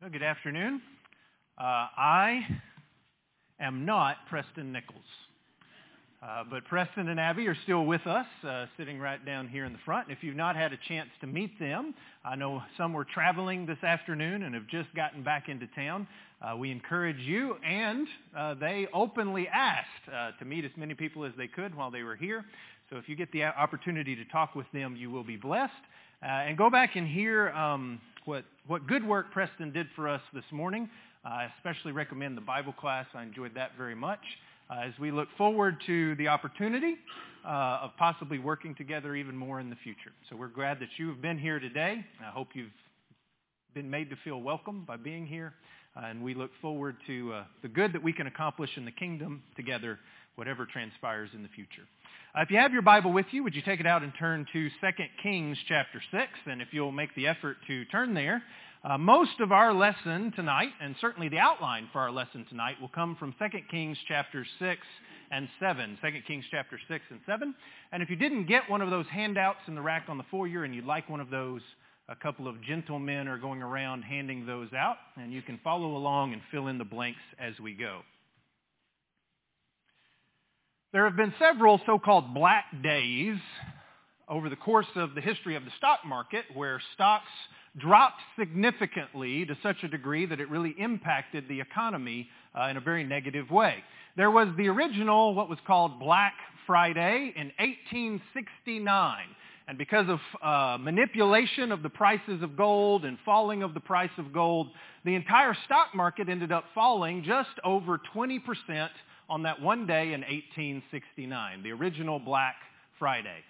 Well, good afternoon. Uh, I am not Preston Nichols. Uh, but Preston and Abby are still with us, uh, sitting right down here in the front. And if you've not had a chance to meet them, I know some were traveling this afternoon and have just gotten back into town. Uh, we encourage you, and uh, they openly asked uh, to meet as many people as they could while they were here. So if you get the opportunity to talk with them, you will be blessed. And go back and hear um, what, what good work Preston did for us this morning. I especially recommend the Bible class. I enjoyed that very much. Uh, as we look forward to the opportunity uh, of possibly working together even more in the future. So we're glad that you have been here today. I hope you've been made to feel welcome by being here. Uh, and we look forward to uh, the good that we can accomplish in the kingdom together, whatever transpires in the future. Uh, if you have your Bible with you, would you take it out and turn to 2 Kings chapter 6? And if you'll make the effort to turn there, uh, most of our lesson tonight, and certainly the outline for our lesson tonight, will come from 2 Kings chapter 6 and 7. 2 Kings chapter 6 and 7. And if you didn't get one of those handouts in the rack on the foyer and you'd like one of those, a couple of gentlemen are going around handing those out, and you can follow along and fill in the blanks as we go. There have been several so-called black days over the course of the history of the stock market where stocks dropped significantly to such a degree that it really impacted the economy uh, in a very negative way. There was the original, what was called Black Friday in 1869. And because of uh, manipulation of the prices of gold and falling of the price of gold, the entire stock market ended up falling just over 20% on that one day in 1869, the original Black Friday.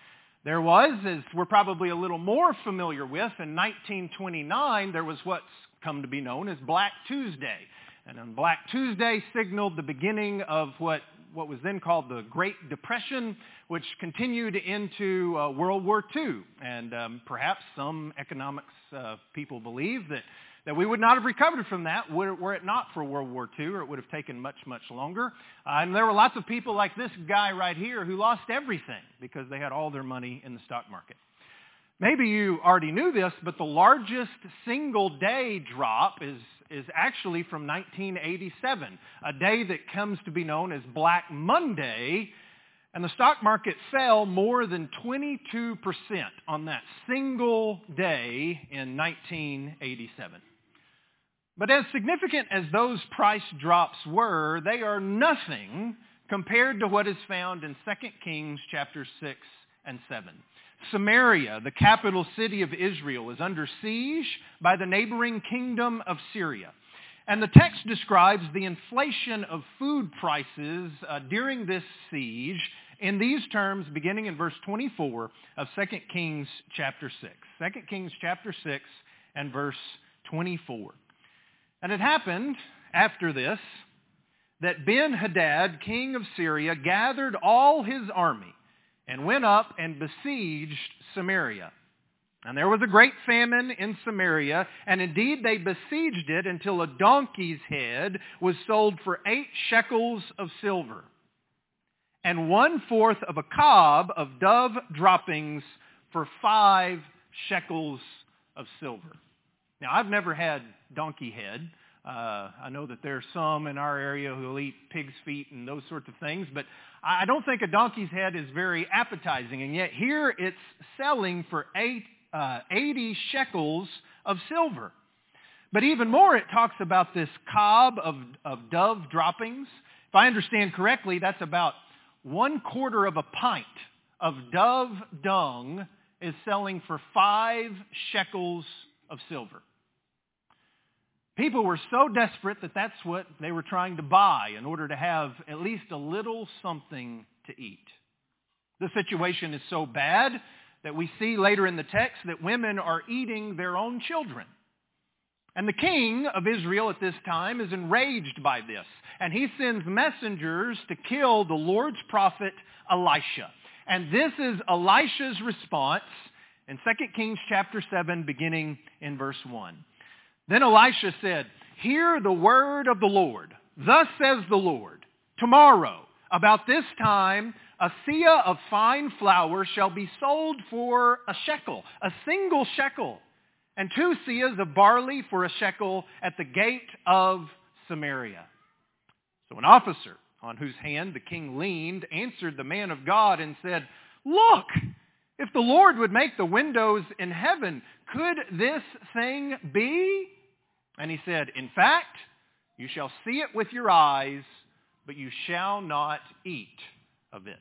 There was, as we're probably a little more familiar with, in 1929, there was what's come to be known as Black Tuesday. And on Black Tuesday signaled the beginning of what, what was then called the Great Depression, which continued into uh, World War II. And um, perhaps some economics uh, people believe that that we would not have recovered from that were, it not for World War II, or it would have taken much, much longer. Uh, and there were lots of people like this guy right here who lost everything because they had all their money in the stock market. Maybe you already knew this, but the largest single day drop is, is actually from 1987, a day that comes to be known as Black Monday, and the stock market fell more than 22% on that single day in 1987. But as significant as those price drops were, they are nothing compared to what is found in 2 Kings chapter 6 and 7. Samaria, the capital city of Israel, is under siege by the neighboring kingdom of Syria. And the text describes the inflation of food prices uh, during this siege in these terms beginning in verse 24 of 2 Kings chapter 6. 2 Kings chapter 6 and verse 24. And it happened after this that Ben-Hadad, king of Syria, gathered all his army and went up and besieged Samaria. And there was a great famine in Samaria, and indeed they besieged it until a donkey's head was sold for eight shekels of silver, and one-fourth of a kab of dove droppings for five shekels of silver. Now, I've never had donkey head. Uh, I know that there are some in our area who will eat pig's feet and those sorts of things, but I don't think a donkey's head is very appetizing. And yet here it's selling for eight, uh, 80 shekels of silver. But even more, it talks about this kab of, of dove droppings. If I understand correctly, that's about one quarter of a pint of dove dung is selling for five shekels of silver. People were so desperate that that's what they were trying to buy in order to have at least a little something to eat. The situation is so bad that we see later in the text that women are eating their own children. And the king of Israel at this time is enraged by this. And he sends messengers to kill the Lord's prophet Elisha. And this is Elisha's response in 2 Kings chapter 7 beginning in verse 1. Then Elisha said, Hear the word of the Lord. Thus says the Lord, Tomorrow, about this time, a seah of fine flour shall be sold for a shekel, a single shekel. and two seahs of barley for a shekel at the gate of Samaria. So an officer on whose hand the king leaned answered the man of God and said, Look, if the Lord would make the windows in heaven, could this thing be? And he said, In fact, you shall see it with your eyes, but you shall not eat of it.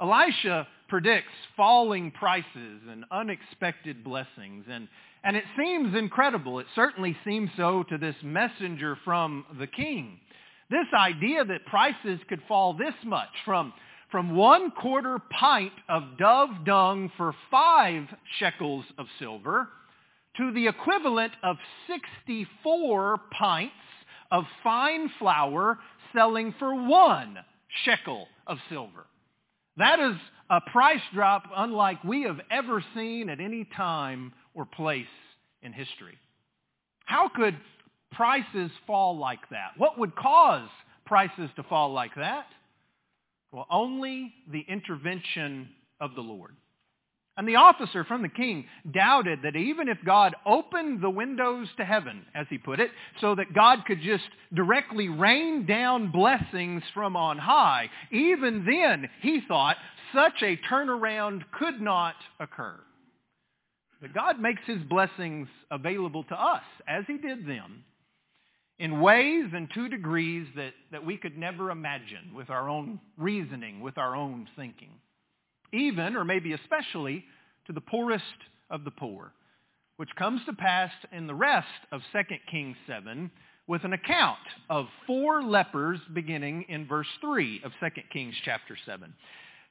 Elisha predicts falling prices and unexpected blessings. And, and it seems incredible. It certainly seems so to this messenger from the king. This idea that prices could fall this much from, from one quarter pint of dove dung for five shekels of silver to the equivalent of 64 pints of fine flour selling for one shekel of silver. That is a price drop unlike we have ever seen at any time or place in history. How could prices fall like that? What would cause prices to fall like that? Well, only the intervention of the Lord. And the officer from the king doubted that even if God opened the windows to heaven, as he put it, so that God could just directly rain down blessings from on high, even then, he thought, such a turnaround could not occur. But God makes his blessings available to us, as he did them, in ways and to degrees that, that we could never imagine with our own reasoning, with our own thinking even, or maybe especially, to the poorest of the poor, which comes to pass in the rest of 2 Kings 7 with an account of four lepers beginning in verse 3 of 2 Kings chapter 7.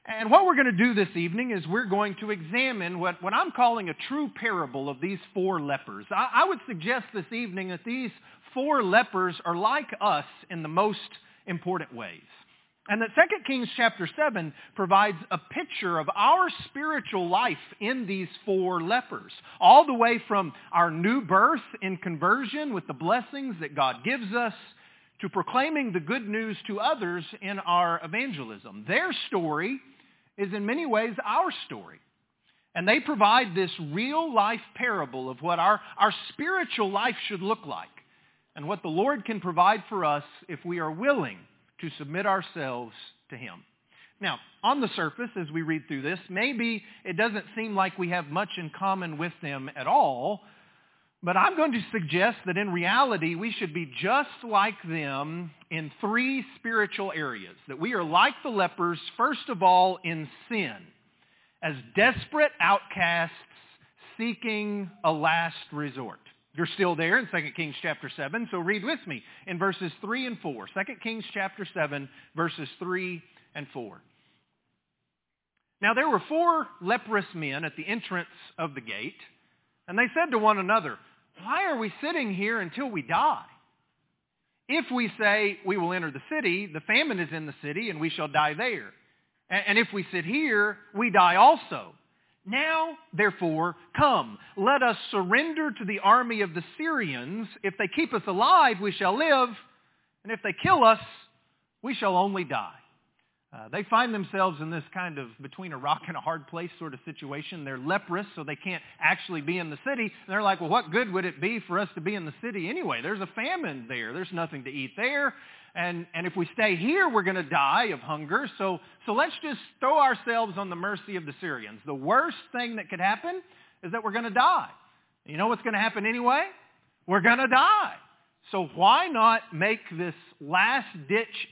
And what we're going to do this evening is we're going to examine what, what I'm calling a true parable of these four lepers. I, I would suggest this evening that these four lepers are like us in the most important ways. And that 2 Kings chapter 7 provides a picture of our spiritual life in these four lepers, all the way from our new birth in conversion with the blessings that God gives us to proclaiming the good news to others in our evangelism. Their story is in many ways our story. And they provide this real life parable of what our, our spiritual life should look like and what the Lord can provide for us if we are willing to submit ourselves to him. Now, on the surface, as we read through this, maybe it doesn't seem like we have much in common with them at all, but I'm going to suggest that in reality, we should be just like them in three spiritual areas. That we are like the lepers, first of all, in sin, as desperate outcasts seeking a last resort. You're still there in 2 Kings chapter 7, so read with me in verses 3 and 4. 2 Kings chapter 7, verses 3 and 4. Now there were four leprous men at the entrance of the gate, and they said to one another, Why are we sitting here until we die? If we say we will enter the city, the famine is in the city, and we shall die there. And if we sit here, we die also. Now, therefore, come, let us surrender to the army of the Syrians. If they keep us alive, we shall live, and if they kill us, we shall only die. Uh, they find themselves in this kind of between a rock and a hard place sort of situation. They're leprous, so they can't actually be in the city. And they're like, well, what good would it be for us to be in the city anyway? There's a famine there. There's nothing to eat there. And, and if we stay here, we're going to die of hunger. So, so let's just throw ourselves on the mercy of the Syrians. The worst thing that could happen is that we're going to die. You know what's going to happen anyway? We're going to die. So why not make this last-ditch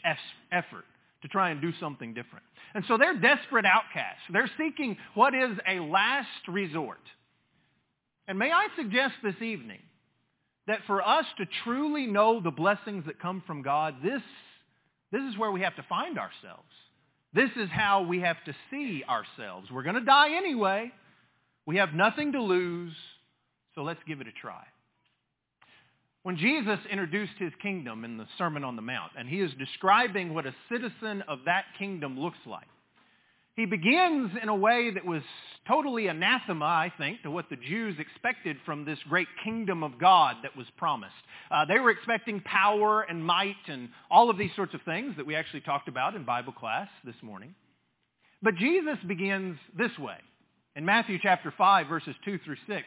effort to try and do something different? And so they're desperate outcasts. They're seeking what is a last resort. And may I suggest this evening that for us to truly know the blessings that come from God, this, this is where we have to find ourselves. This is how we have to see ourselves. We're going to die anyway. We have nothing to lose, so let's give it a try. When Jesus introduced his kingdom in the Sermon on the Mount, and he is describing what a citizen of that kingdom looks like, he begins in a way that was totally anathema, I think, to what the Jews expected from this great kingdom of God that was promised. Uh, they were expecting power and might and all of these sorts of things that we actually talked about in Bible class this morning. But Jesus begins this way. In Matthew chapter 5, verses 2 through 6,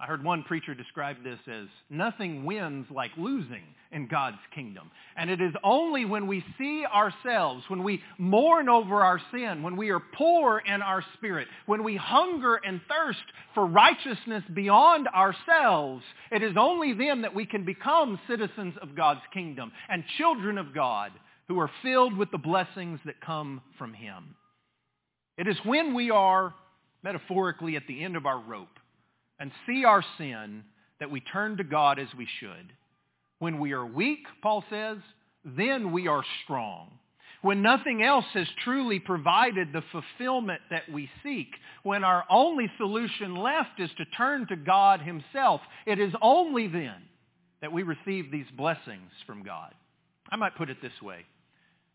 I heard one preacher describe this as nothing wins like losing in God's kingdom. And it is only when we see ourselves, when we mourn over our sin, when we are poor in our spirit, when we hunger and thirst for righteousness beyond ourselves, it is only then that we can become citizens of God's kingdom and children of God who are filled with the blessings that come from Him. It is when we are metaphorically at the end of our rope and see our sin that we turn to God as we should. When we are weak, Paul says, then we are strong. When nothing else has truly provided the fulfillment that we seek, when our only solution left is to turn to God himself, it is only then that we receive these blessings from God. I might put it this way.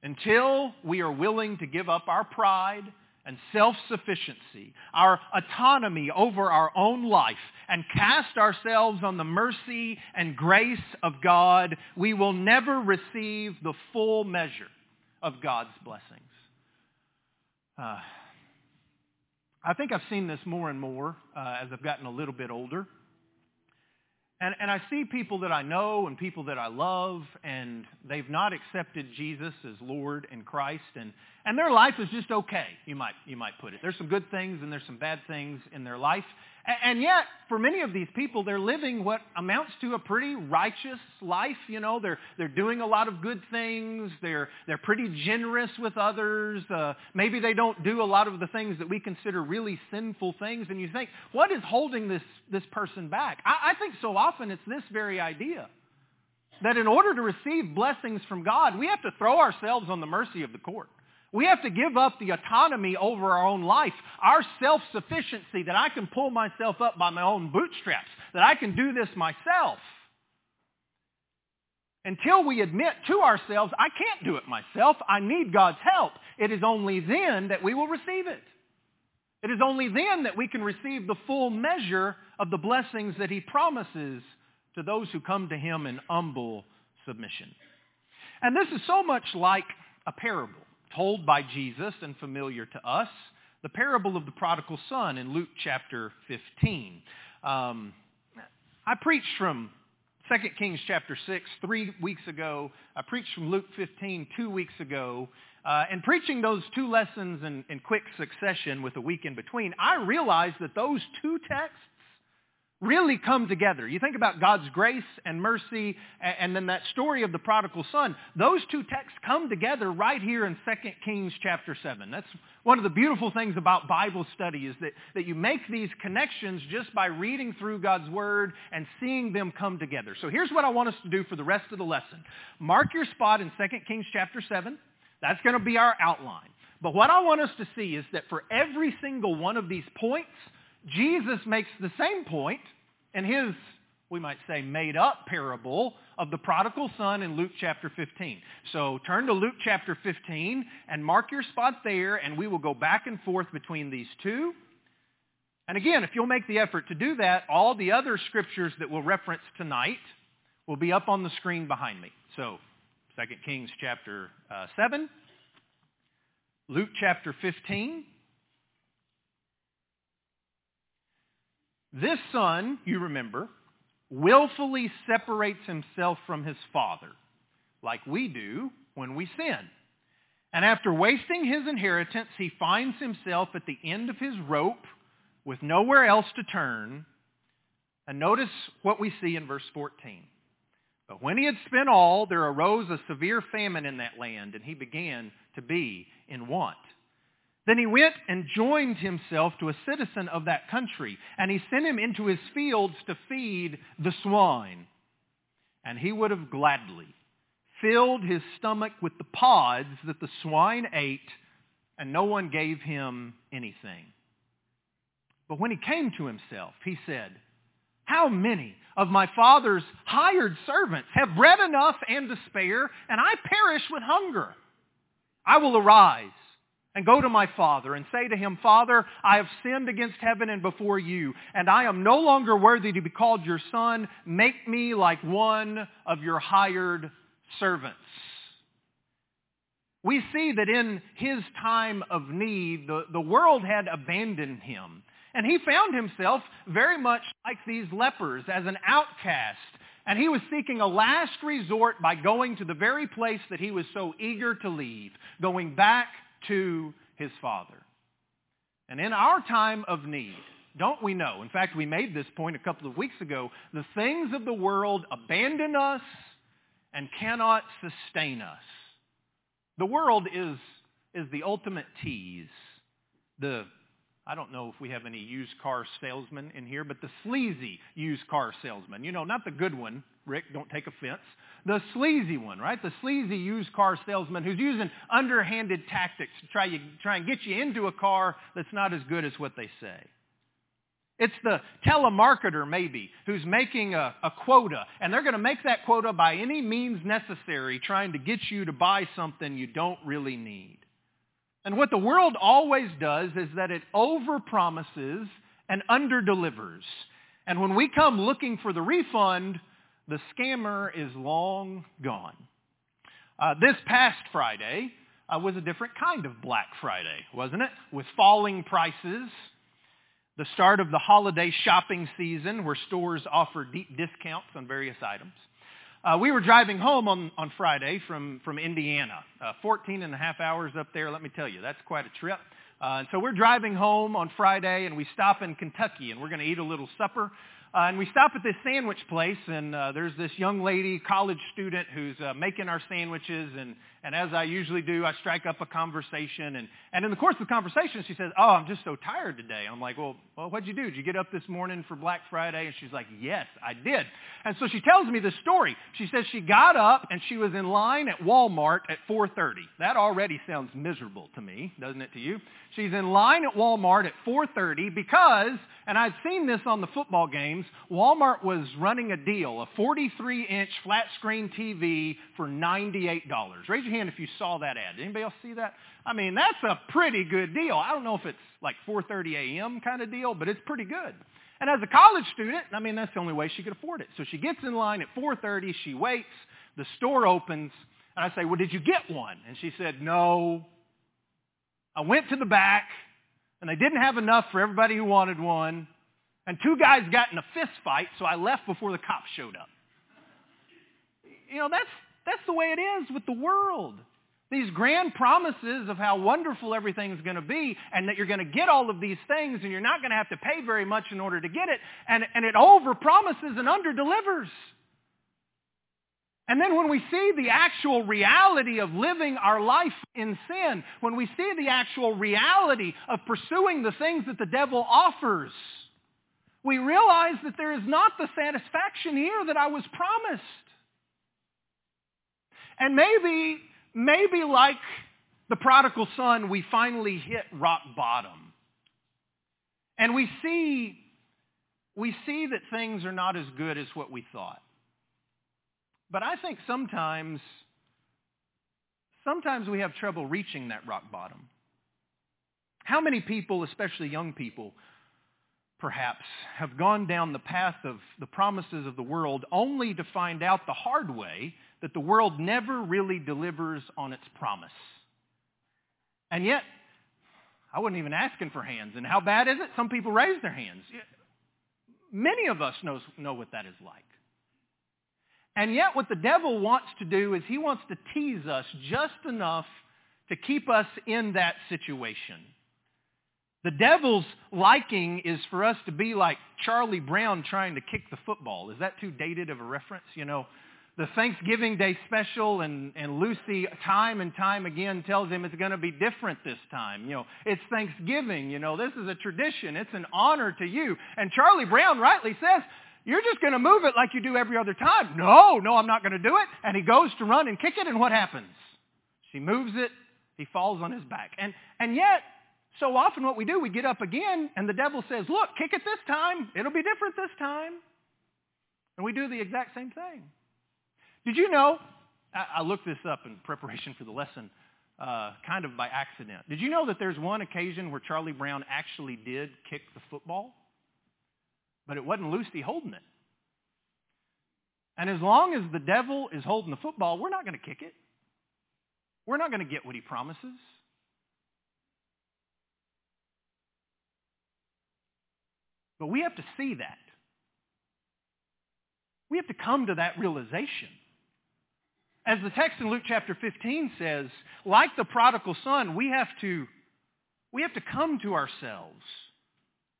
Until we are willing to give up our pride and self-sufficiency, our autonomy over our own life, and cast ourselves on the mercy and grace of God, we will never receive the full measure of God's blessings. Uh, I think I've seen this more and more uh, as I've gotten a little bit older. And, and I see people that I know and people that I love, and they've not accepted Jesus as Lord and Christ, and, and their life is just okay, you might, you might put it. There's some good things and there's some bad things in their life. And yet, for many of these people, they're living what amounts to a pretty righteous life. You know, they're, they're doing a lot of good things. They're, they're pretty generous with others. Uh, maybe they don't do a lot of the things that we consider really sinful things. And you think, what is holding this, this person back? I, I think so often it's this very idea. That in order to receive blessings from God, we have to throw ourselves on the mercy of the court. We have to give up the autonomy over our own life, our self-sufficiency, that I can pull myself up by my own bootstraps, that I can do this myself. Until we admit to ourselves, I can't do it myself, I need God's help, it is only then that we will receive it. It is only then that we can receive the full measure of the blessings that he promises to those who come to him in humble submission. And this is so much like a parable told by Jesus and familiar to us, the parable of the prodigal son in Luke chapter 15. Um, I preached from 2 Kings chapter 6 three weeks ago. I preached from Luke 15 two weeks ago. Uh, and preaching those two lessons in, in quick succession with a week in between, I realized that those two texts really come together. You think about God's grace and mercy and then that story of the prodigal son. Those two texts come together right here in 2 Kings chapter 7. That's one of the beautiful things about Bible study is that, that you make these connections just by reading through God's word and seeing them come together. So here's what I want us to do for the rest of the lesson. Mark your spot in 2 Kings chapter 7. That's going to be our outline. But what I want us to see is that for every single one of these points, Jesus makes the same point in his, we might say, made up parable of the prodigal son in Luke chapter 15. So turn to Luke chapter 15 and mark your spot there, and we will go back and forth between these two. And again, if you'll make the effort to do that, all the other scriptures that we'll reference tonight will be up on the screen behind me. So 2 Kings chapter uh, 7, Luke chapter 15, This son, you remember, willfully separates himself from his father, like we do when we sin. And after wasting his inheritance, he finds himself at the end of his rope with nowhere else to turn. And notice what we see in verse 14. But when he had spent all, there arose a severe famine in that land, and he began to be in want. Then he went and joined himself to a citizen of that country, and he sent him into his fields to feed the swine. And he would have gladly filled his stomach with the pods that the swine ate, and no one gave him anything. But when he came to himself, he said, How many of my father's hired servants have bread enough and to spare, and I perish with hunger? I will arise and go to my father and say to him, Father, I have sinned against heaven and before you, and I am no longer worthy to be called your son. Make me like one of your hired servants. We see that in his time of need, the, the world had abandoned him. And he found himself very much like these lepers as an outcast. And he was seeking a last resort by going to the very place that he was so eager to leave, going back to his Father. And in our time of need, don't we know? In fact, we made this point a couple of weeks ago. The things of the world abandon us and cannot sustain us. The world is, is the ultimate tease. The, I don't know if we have any used car salesmen in here, but the sleazy used car salesman. You know, not the good one, Rick, don't take offense. The sleazy one, right? The sleazy used car salesman who's using underhanded tactics to try, you, try and get you into a car that's not as good as what they say. It's the telemarketer maybe who's making a, a, quota, and they're going to make that quota by any means necessary, trying to get you to buy something you don't really need. And what the world always does is that it overpromises and underdelivers. And when we come looking for the refund, the scammer is long gone. Uh, this past Friday uh, was a different kind of Black Friday, wasn't it? With falling prices, the start of the holiday shopping season where stores offer deep discounts on various items. Uh, we were driving home on, on Friday from, from Indiana. Uh, 14 and a half hours up there, let me tell you, that's quite a trip. Uh, and so we're driving home on Friday and we stop in Kentucky and we're going to eat a little supper. Uh, and we stop at this sandwich place, and uh, there's this young lady, college student, who's uh, making our sandwiches. And, and as I usually do, I strike up a conversation. And, and in the course of the conversation, she says, oh, I'm just so tired today. I'm like, well, well, what'd you do? Did you get up this morning for Black Friday? And she's like, yes, I did. And so she tells me the story. She says she got up and she was in line at Walmart at 4.30. That already sounds miserable to me, doesn't it to you? She's in line at Walmart at 4.30 because, and I'd seen this on the football games, Walmart was running a deal, a 43-inch flat screen TV for $98. Raise your hand if you saw that ad. Did anybody else see that? I mean, that's a pretty good deal. I don't know if it's like 4.30 a.m. kind of deal, but it's pretty good. And as a college student, I mean, that's the only way she could afford it. So she gets in line at 4.30. She waits. The store opens. And I say, well, did you get one? And she said, no. I went to the back, and they didn't have enough for everybody who wanted one. And two guys got in a fist fight, so I left before the cops showed up. You know, that's, that's the way it is with the world. These grand promises of how wonderful everything's going to be and that you're going to get all of these things and you're not going to have to pay very much in order to get it. And, and it over-promises and under-delivers. And then when we see the actual reality of living our life in sin, when we see the actual reality of pursuing the things that the devil offers, we realize that there is not the satisfaction here that I was promised. And maybe maybe like the prodigal son, we finally hit rock bottom. And we see, we see that things are not as good as what we thought. But I think sometimes, sometimes we have trouble reaching that rock bottom. How many people, especially young people, perhaps, have gone down the path of the promises of the world only to find out the hard way that the world never really delivers on its promise. And yet, I wasn't even asking for hands. And how bad is it? Some people raise their hands. Many of us knows, know what that is like. And yet what the devil wants to do is he wants to tease us just enough to keep us in that situation. The devil's liking is for us to be like Charlie Brown trying to kick the football. Is that too dated of a reference? You know, the Thanksgiving Day special and, and Lucy time and time again tells him it's going to be different this time. You know, it's Thanksgiving. You know, this is a tradition. It's an honor to you. And Charlie Brown rightly says, you're just going to move it like you do every other time. No, no, I'm not going to do it. And he goes to run and kick it, and what happens? She moves it. He falls on his back. And, and yet, so often what we do, we get up again, and the devil says, look, kick it this time. It'll be different this time. And we do the exact same thing. Did you know, I, looked this up in preparation for the lesson, uh, kind of by accident. Did you know that there's one occasion where Charlie Brown actually did kick the football? But it wasn't Lucy holding it. And as long as the devil is holding the football, we're not going to kick it. We're not going to get what he promises. But we have to see that. We have to come to that realization. As the text in Luke chapter 15 says, like the prodigal son, we have to, we have to come to ourselves.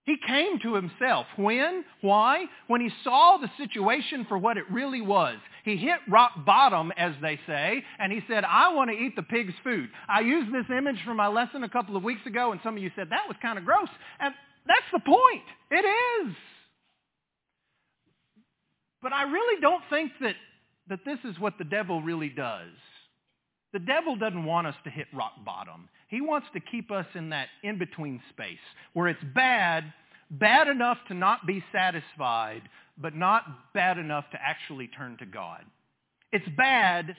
He came to himself. When? Why? When he saw the situation for what it really was. He hit rock bottom, as they say, and he said, I want to eat the pig's food. I used this image for my lesson a couple of weeks ago, and some of you said, that was kind of gross. And that's the point. It is. But I really don't think that, that this is what the devil really does. The devil doesn't want us to hit rock bottom. He wants to keep us in that in-between space where it's bad, bad enough to not be satisfied, but not bad enough to actually turn to God. It's bad,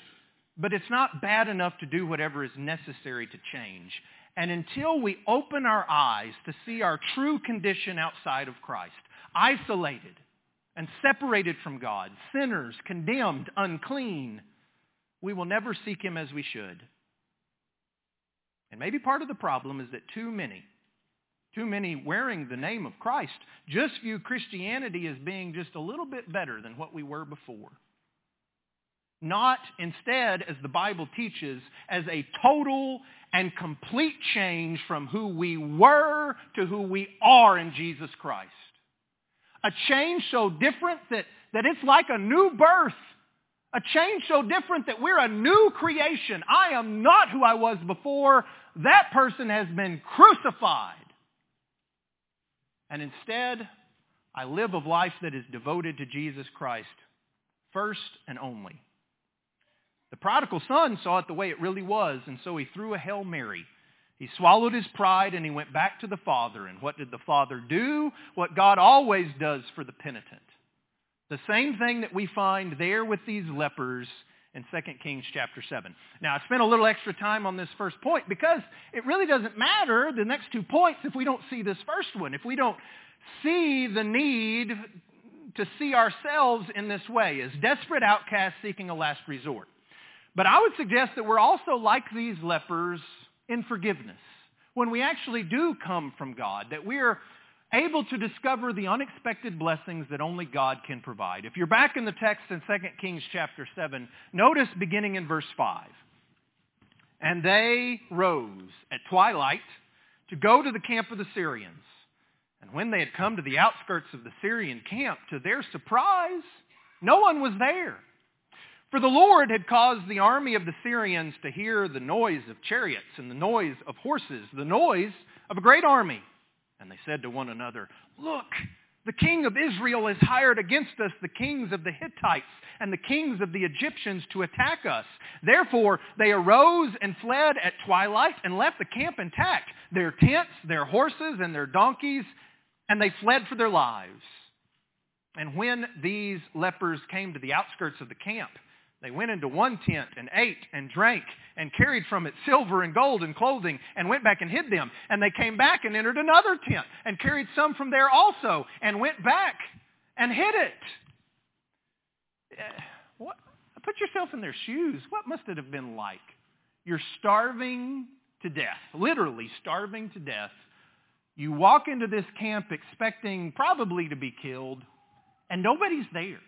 but it's not bad enough to do whatever is necessary to change. And until we open our eyes to see our true condition outside of Christ, isolated and separated from God, sinners, condemned, unclean, we will never seek him as we should. And maybe part of the problem is that too many, too many wearing the name of Christ just view Christianity as being just a little bit better than what we were before. Not instead, as the Bible teaches, as a total and complete change from who we were to who we are in Jesus Christ. A change so different that, that it's like a new birth. A change so different that we're a new creation. I am not who I was before. That person has been crucified. And instead, I live a life that is devoted to Jesus Christ first and only. The prodigal son saw it the way it really was, and so he threw a Hail Mary. He swallowed his pride and he went back to the Father. And what did the Father do? What God always does for the penitent. The same thing that we find there with these lepers in 2 Kings chapter 7. Now, I spent a little extra time on this first point because it really doesn't matter, the next two points, if we don't see this first one, if we don't see the need to see ourselves in this way as desperate outcasts seeking a last resort. But I would suggest that we're also like these lepers in forgiveness. When we actually do come from God, that we're able to discover the unexpected blessings that only God can provide. If you're back in the text in 2 Kings chapter 7, notice beginning in verse 5. And they rose at twilight to go to the camp of the Syrians. And when they had come to the outskirts of the Syrian camp, to their surprise, no one was there. For the Lord had caused the army of the Syrians to hear the noise of chariots and the noise of horses, the noise of a great army. And they said to one another, Look, the king of Israel has hired against us the kings of the Hittites and the kings of the Egyptians to attack us. Therefore, they arose and fled at twilight and left the camp intact, their tents, their horses, and their donkeys, and they fled for their lives. And when these lepers came to the outskirts of the camp, they went into one tent and ate and drank and carried from it silver and gold and clothing and went back and hid them. And they came back and entered another tent and carried some from there also and went back and hid it. Eh, what? Put yourself in their shoes. What must it have been like? You're starving to death, literally starving to death. You walk into this camp expecting probably to be killed, and nobody's there.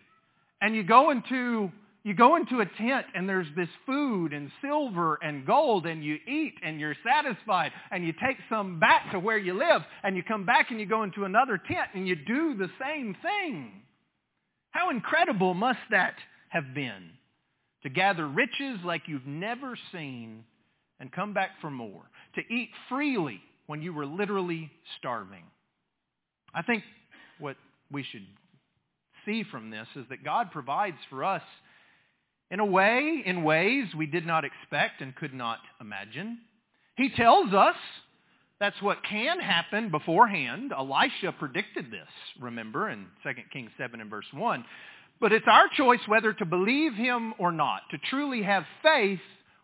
And you go into you go into a tent and there's this food and silver and gold and you eat and you're satisfied and you take some back to where you live and you come back and you go into another tent and you do the same thing. How incredible must that have been to gather riches like you've never seen and come back for more, to eat freely when you were literally starving. I think what we should see from this is that God provides for us in a way, in ways we did not expect and could not imagine. He tells us that's what can happen beforehand. Elisha predicted this, remember, in 2 Kings 7 and verse 1. But it's our choice whether to believe him or not, to truly have faith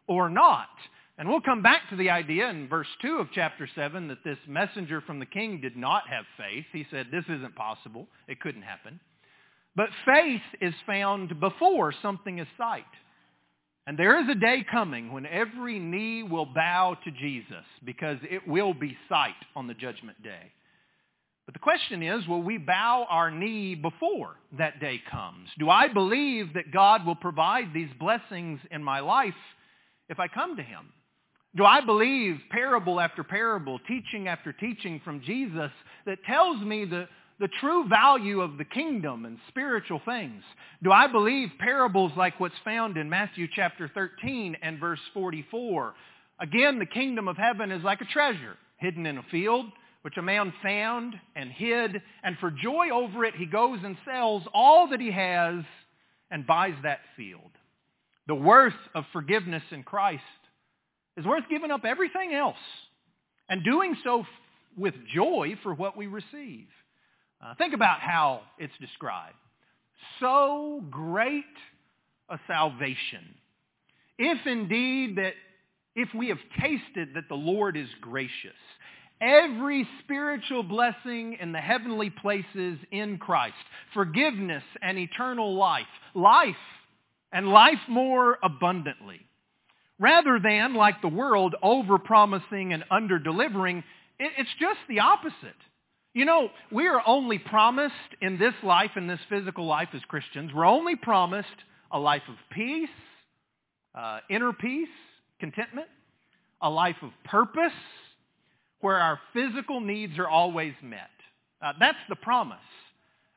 or not. And we'll come back to the idea in verse 2 of chapter 7 that this messenger from the king did not have faith. He said, this isn't possible. It couldn't happen. But faith is found before something is sight. And there is a day coming when every knee will bow to Jesus because it will be sight on the judgment day. But the question is, will we bow our knee before that day comes? Do I believe that God will provide these blessings in my life if I come to him? Do I believe parable after parable, teaching after teaching from Jesus that tells me the, the true value of the kingdom and spiritual things? Do I believe parables like what's found in Matthew chapter 13 and verse 44? Again, the kingdom of heaven is like a treasure hidden in a field which a man found and hid, and for joy over it he goes and sells all that he has and buys that field. The worth of forgiveness in Christ is worth giving up everything else and doing so with joy for what we receive. Uh, think about how it's described. So great a salvation. If indeed that if we have tasted that the Lord is gracious, every spiritual blessing in the heavenly places in Christ, forgiveness and eternal life, life and life more abundantly. Rather than, like the world, over-promising and under-delivering, it's just the opposite. You know, we are only promised in this life, in this physical life as Christians, we're only promised a life of peace, uh, inner peace, contentment, a life of purpose, where our physical needs are always met. Uh, that's the promise.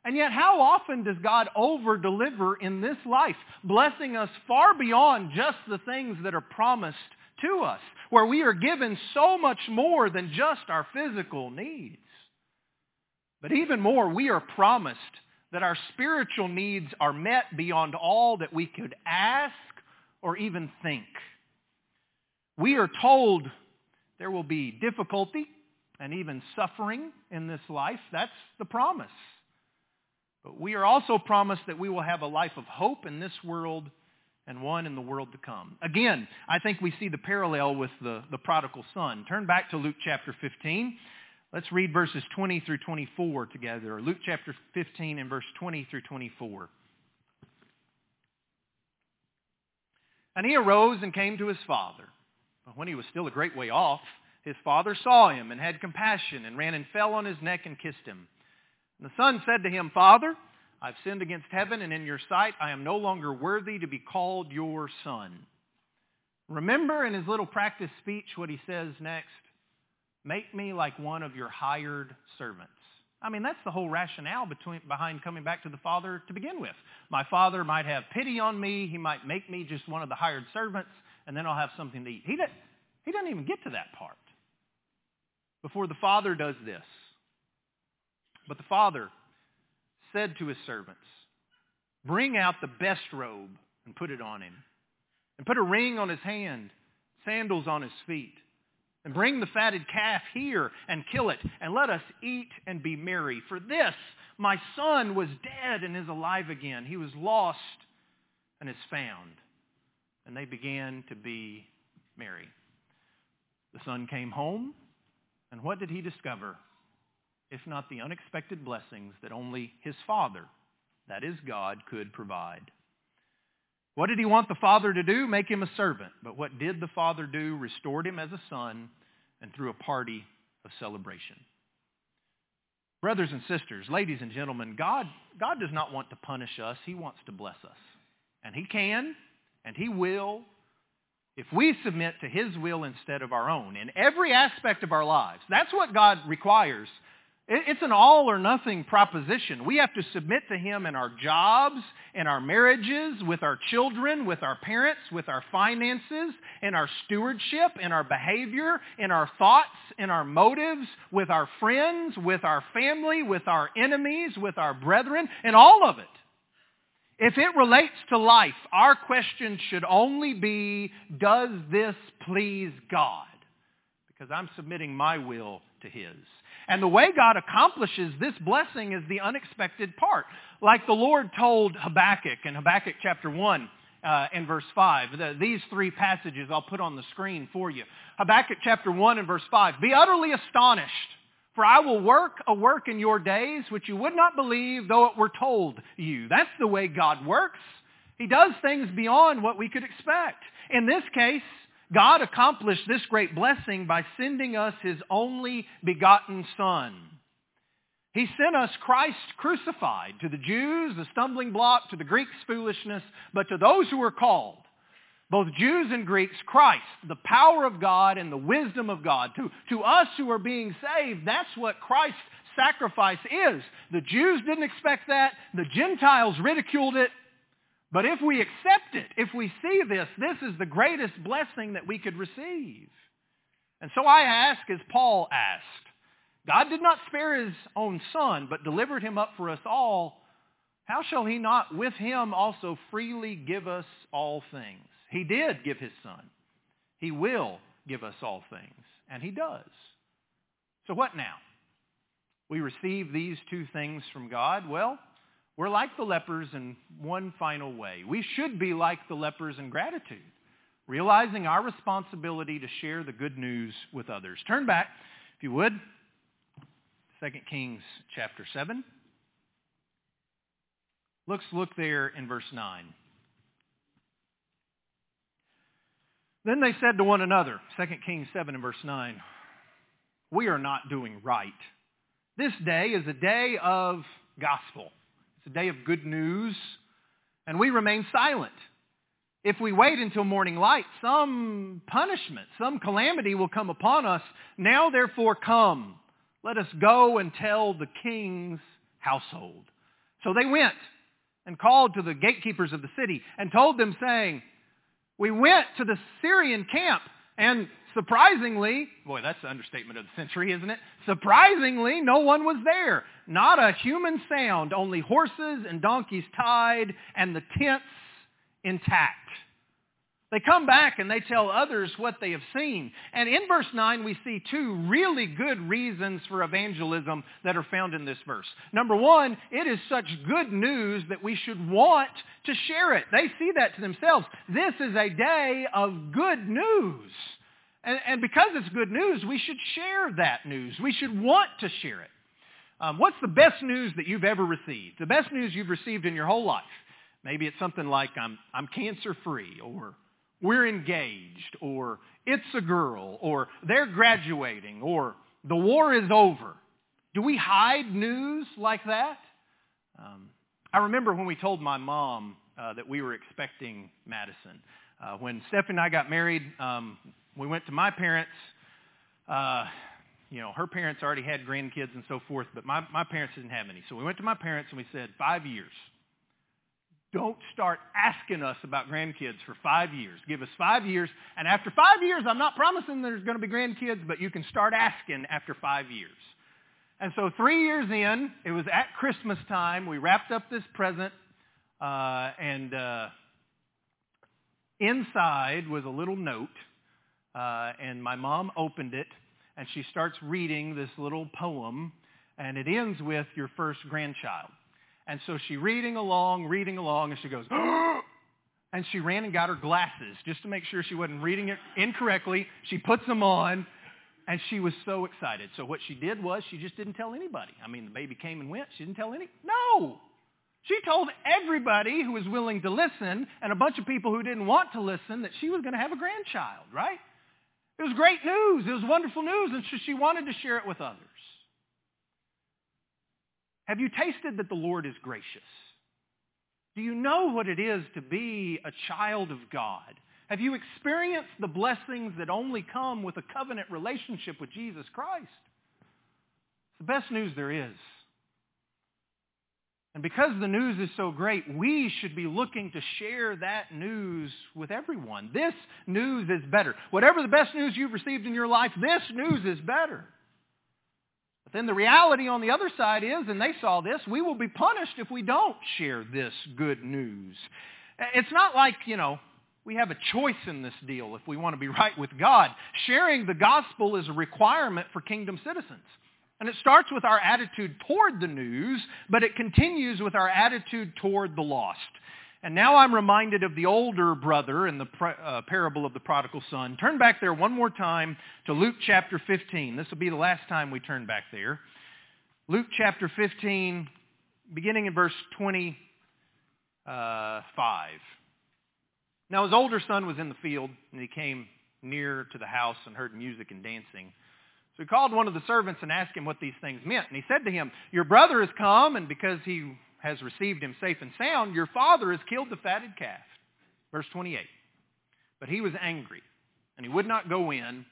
And yet how often does God over-deliver in this life, blessing us far beyond just the things that are promised to us, where we are given so much more than just our physical needs. But even more, we are promised that our spiritual needs are met beyond all that we could ask or even think. We are told there will be difficulty and even suffering in this life. That's the promise. But we are also promised that we will have a life of hope in this world and one in the world to come. Again, I think we see the parallel with the, the prodigal son. Turn back to Luke chapter 15. Let's read verses 20 through 24 together. Luke chapter 15 and verse 20 through 24. And he arose and came to his father. But when he was still a great way off, his father saw him and had compassion and ran and fell on his neck and kissed him. And the son said to him, Father, I've sinned against heaven and in your sight. I am no longer worthy to be called your son. Remember in his little practice speech what he says next? Make me like one of your hired servants. I mean, that's the whole rationale between, behind coming back to the Father to begin with. My Father might have pity on me. He might make me just one of the hired servants and then I'll have something to eat. He, doesn't, he doesn't even get to that part before the father does this. But the father said to his servants, bring out the best robe and put it on him, and put a ring on his hand, sandals on his feet, and bring the fatted calf here and kill it, and let us eat and be merry. For this, my son was dead and is alive again. He was lost and is found and they began to be merry. The son came home, and what did he discover? If not the unexpected blessings that only his father, that is God, could provide. What did he want the father to do? Make him a servant. But what did the father do? Restored him as a son and threw a party of celebration. Brothers and sisters, ladies and gentlemen, God, God does not want to punish us. He wants to bless us. And he can, and he will if we submit to his will instead of our own in every aspect of our lives. That's what God requires. It's an all or nothing proposition. We have to submit to him in our jobs, in our marriages, with our children, with our parents, with our finances, in our stewardship, in our behavior, in our thoughts, in our motives, with our friends, with our family, with our enemies, with our brethren, in all of it. If it relates to life, our question should only be, does this please God? Because I'm submitting my will to his. And the way God accomplishes this blessing is the unexpected part. Like the Lord told Habakkuk in Habakkuk chapter 1 uh, and verse 5. The, these three passages I'll put on the screen for you. Habakkuk chapter 1 and verse 5. Be utterly astonished, for I will work a work in your days which you would not believe though it were told you. That's the way God works. He does things beyond what we could expect. In this case, God accomplished this great blessing by sending us his only begotten Son. He sent us Christ crucified to the Jews, the stumbling block, to the Greeks, foolishness, but to those who are called, both Jews and Greeks, Christ, the power of God and the wisdom of God. To, to us who are being saved, that's what Christ's sacrifice is. The Jews didn't expect that. The Gentiles ridiculed it. But if we accept it, if we see this, this is the greatest blessing that we could receive. And so I ask, as Paul asked, God did not spare his own son, but delivered him up for us all. How shall he not with him also freely give us all things? He did give his son. He will give us all things. And he does. So what now? We receive these two things from God. Well, we're like the lepers in one final way. We should be like the lepers in gratitude, realizing our responsibility to share the good news with others. Turn back, if you would, 2 Kings chapter 7. Let's look there in verse 9. Then they said to one another, 2 Kings 7 and verse 9, we are not doing right. This day is a day of gospel. It's a day of good news, and we remain silent. If we wait until morning light, some punishment, some calamity will come upon us. Now therefore come, let us go and tell the king's household. So they went and called to the gatekeepers of the city and told them saying, we went to the Syrian camp and Surprisingly, boy, that's the understatement of the century, isn't it? Surprisingly, no one was there. Not a human sound, only horses and donkeys tied and the tents intact. They come back and they tell others what they have seen. And in verse 9, we see two really good reasons for evangelism that are found in this verse. Number one, it is such good news that we should want to share it. They see that to themselves. This is a day of good news. And, and because it's good news, we should share that news. We should want to share it. Um, what's the best news that you've ever received? The best news you've received in your whole life? Maybe it's something like I'm, I'm cancer-free or we're engaged or it's a girl or they're graduating or the war is over. Do we hide news like that? Um, I remember when we told my mom uh, that we were expecting Madison. Uh, when Stephanie and I got married, um, we went to my parents. Uh, you know, her parents already had grandkids and so forth, but my, my parents didn't have any. So we went to my parents and we said, five years. Don't start asking us about grandkids for five years. Give us five years. And after five years, I'm not promising there's going to be grandkids, but you can start asking after five years. And so three years in, it was at Christmas time. We wrapped up this present, uh, and uh, inside was a little note uh, and my mom opened it, and she starts reading this little poem, and it ends with your first grandchild. And so she reading along, reading along, and she goes, and she ran and got her glasses just to make sure she wasn't reading it incorrectly. She puts them on, and she was so excited. So what she did was she just didn't tell anybody. I mean, the baby came and went. She didn't tell any. No. She told everybody who was willing to listen and a bunch of people who didn't want to listen that she was going to have a grandchild, right? It was great news. It was wonderful news, and so she wanted to share it with others. Have you tasted that the Lord is gracious? Do you know what it is to be a child of God? Have you experienced the blessings that only come with a covenant relationship with Jesus Christ? It's the best news there is. And because the news is so great, we should be looking to share that news with everyone. This news is better. Whatever the best news you've received in your life, this news is better. But then the reality on the other side is, and they saw this, we will be punished if we don't share this good news. It's not like, you know, we have a choice in this deal if we want to be right with God. Sharing the gospel is a requirement for kingdom citizens. And it starts with our attitude toward the news, but it continues with our attitude toward the lost. And now I'm reminded of the older brother in the uh, parable of the prodigal son. Turn back there one more time to Luke chapter 15. This will be the last time we turn back there. Luke chapter 15, beginning in verse 25. Now his older son was in the field, and he came near to the house and heard music and dancing. So he called one of the servants and asked him what these things meant. And he said to him, Your brother has come, and because he has received him safe and sound, your father has killed the fatted calf. Verse 28. But he was angry, and he would not go in.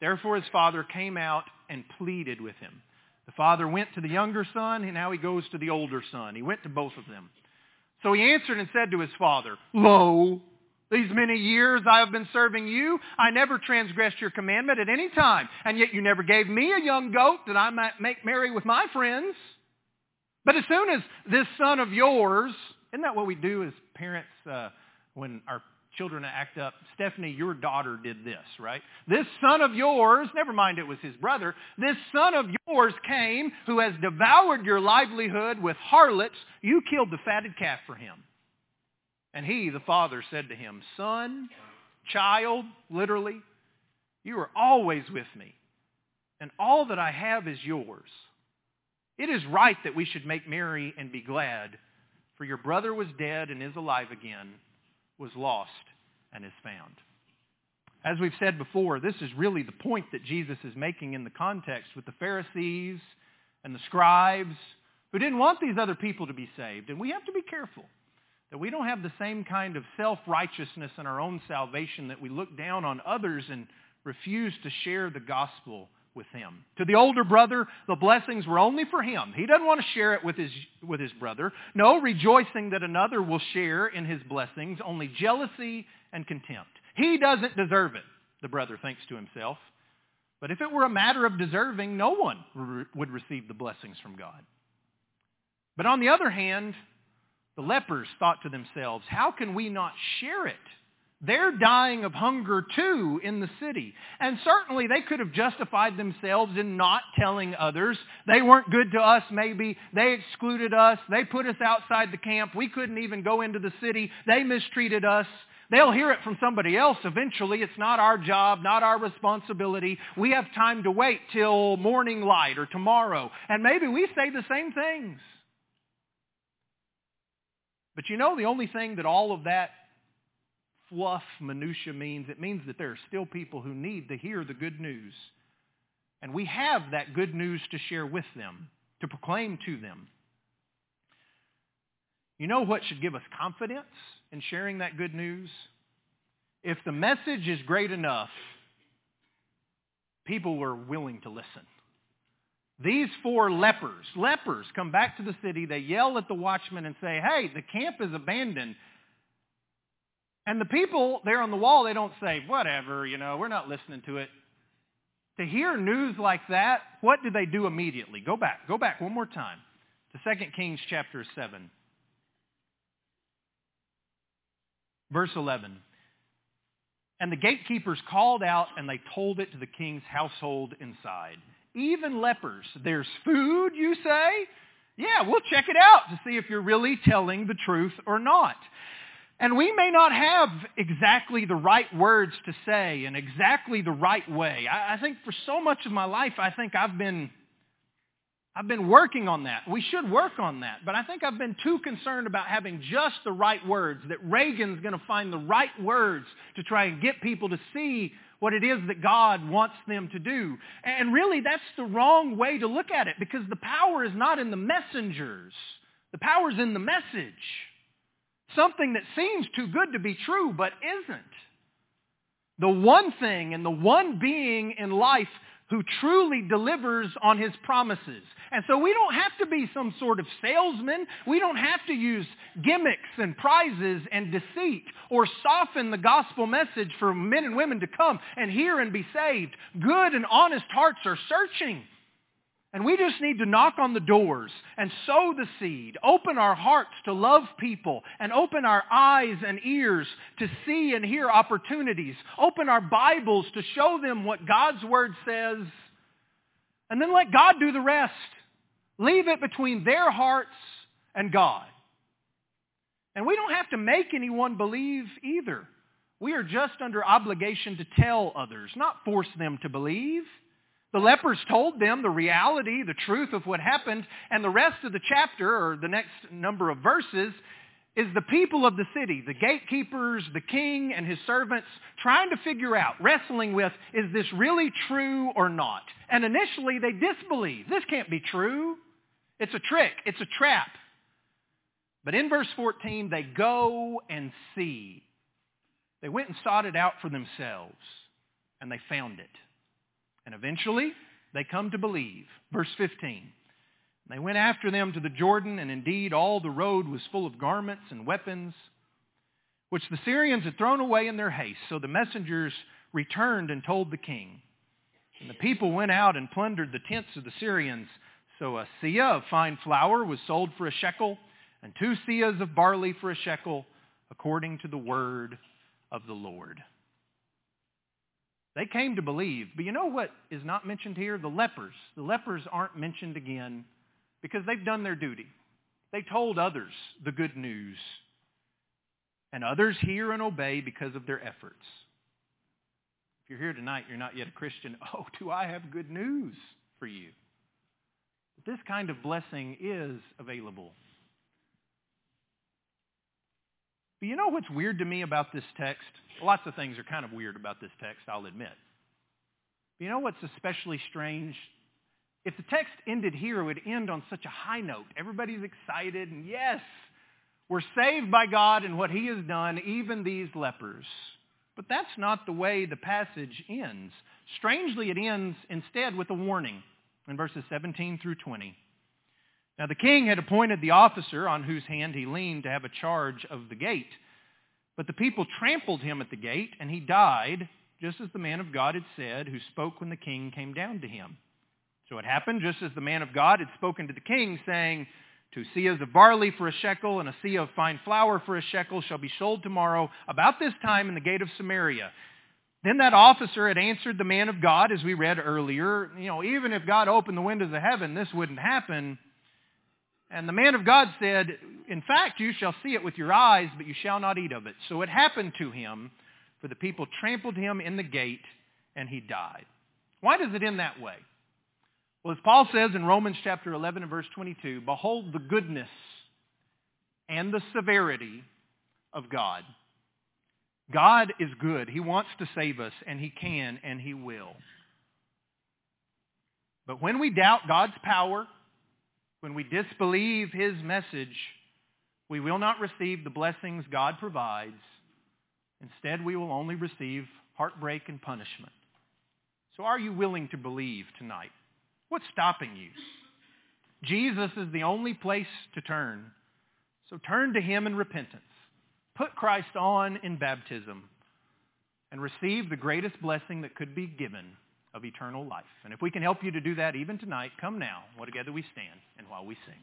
Therefore his father came out and pleaded with him. The father went to the younger son, and now he goes to the older son. He went to both of them. So he answered and said to his father, Lo, these many years I have been serving you. I never transgressed your commandment at any time, and yet you never gave me a young goat that I might make merry with my friends. But as soon as this son of yours, isn't that what we do as parents uh, when our children act up? Stephanie, your daughter did this, right? This son of yours, never mind it was his brother, this son of yours came who has devoured your livelihood with harlots. You killed the fatted calf for him. And he, the father, said to him, Son, child, literally, you are always with me, and all that I have is yours. It is right that we should make merry and be glad, for your brother was dead and is alive again, was lost and is found. As we've said before, this is really the point that Jesus is making in the context with the Pharisees and the scribes who didn't want these other people to be saved. And we have to be careful that we don't have the same kind of self-righteousness in our own salvation that we look down on others and refuse to share the gospel with him. To the older brother, the blessings were only for him. He doesn't want to share it with his, with his brother. No rejoicing that another will share in his blessings, only jealousy and contempt. He doesn't deserve it, the brother thinks to himself. But if it were a matter of deserving, no one would receive the blessings from God. But on the other hand, the lepers thought to themselves, how can we not share it they're dying of hunger too in the city. And certainly they could have justified themselves in not telling others. They weren't good to us maybe. They excluded us. They put us outside the camp. We couldn't even go into the city. They mistreated us. They'll hear it from somebody else eventually. It's not our job, not our responsibility. We have time to wait till morning light or tomorrow. And maybe we say the same things. But you know the only thing that all of that fluff minutia means. It means that there are still people who need to hear the good news. And we have that good news to share with them, to proclaim to them. You know what should give us confidence in sharing that good news? If the message is great enough, people are willing to listen. These four lepers, lepers come back to the city. They yell at the watchman and say, hey, the camp is abandoned. And the people there on the wall, they don't say, whatever, you know, we're not listening to it. To hear news like that, what do they do immediately? Go back. Go back one more time to 2 Kings chapter 7. Verse 11. And the gatekeepers called out and they told it to the king's household inside. Even lepers. There's food, you say? Yeah, we'll check it out to see if you're really telling the truth or not. And we may not have exactly the right words to say in exactly the right way. I, I, think for so much of my life, I think I've been, I've been working on that. We should work on that. But I think I've been too concerned about having just the right words, that Reagan's going to find the right words to try and get people to see what it is that God wants them to do. And really, that's the wrong way to look at it because the power is not in the messengers. The power is in the message. Something that seems too good to be true, but isn't. The one thing and the one being in life who truly delivers on his promises. And so we don't have to be some sort of salesman. We don't have to use gimmicks and prizes and deceit or soften the gospel message for men and women to come and hear and be saved. Good and honest hearts are searching. And we just need to knock on the doors and sow the seed, open our hearts to love people, and open our eyes and ears to see and hear opportunities, open our Bibles to show them what God's Word says, And then let God do the rest. Leave it between their hearts and God. And we don't have to make anyone believe either. We are just under obligation to tell others, not force them to believe. The lepers told them the reality, the truth of what happened, and the rest of the chapter, or the next number of verses, is the people of the city, the gatekeepers, the king and his servants, trying to figure out, wrestling with, is this really true or not? And initially they disbelieve. This can't be true. It's a trick. It's a trap. But in verse 14, they go and see. They went and sought it out for themselves, and they found it. And eventually, they come to believe. Verse 15. They went after them to the Jordan, and indeed all the road was full of garments and weapons, which the Syrians had thrown away in their haste. So the messengers returned and told the king. And the people went out and plundered the tents of the Syrians. So a seah of fine flour was sold for a shekel, and two seahs of barley for a shekel, according to the word of the Lord. They came to believe. But you know what is not mentioned here? The lepers. The lepers aren't mentioned again because they've done their duty. They told others the good news. And others hear and obey because of their efforts. If you're here tonight, you're not yet a Christian. Oh, do I have good news for you? This kind of blessing is available. But you know what's weird to me about this text? Lots of things are kind of weird about this text, I'll admit. But you know what's especially strange? If the text ended here, it would end on such a high note. Everybody's excited, and yes, we're saved by God and what he has done, even these lepers. But that's not the way the passage ends. Strangely, it ends instead with a warning in verses 17 through 20. Now the king had appointed the officer on whose hand he leaned to have a charge of the gate. But the people trampled him at the gate, and he died, just as the man of God had said, who spoke when the king came down to him. So it happened just as the man of God had spoken to the king, saying, Two seahs of barley for a shekel and a seah of fine flour for a shekel shall be sold tomorrow about this time in the gate of Samaria. Then that officer had answered the man of God, as we read earlier, you know, even if God opened the windows of heaven, this wouldn't happen. And the man of God said, In fact, you shall see it with your eyes, but you shall not eat of it. So it happened to him, for the people trampled him in the gate, and he died. Why does it end that way? Well, as Paul says in Romans chapter 11 and verse 22, behold the goodness and the severity of God. God is good. He wants to save us, and he can, and he will. But when we doubt God's power, when we disbelieve his message, we will not receive the blessings God provides. Instead, we will only receive heartbreak and punishment. So are you willing to believe tonight? What's stopping you? Jesus is the only place to turn. So turn to him in repentance. Put Christ on in baptism and receive the greatest blessing that could be given of eternal life. And if we can help you to do that even tonight, come now while together we stand and while we sing.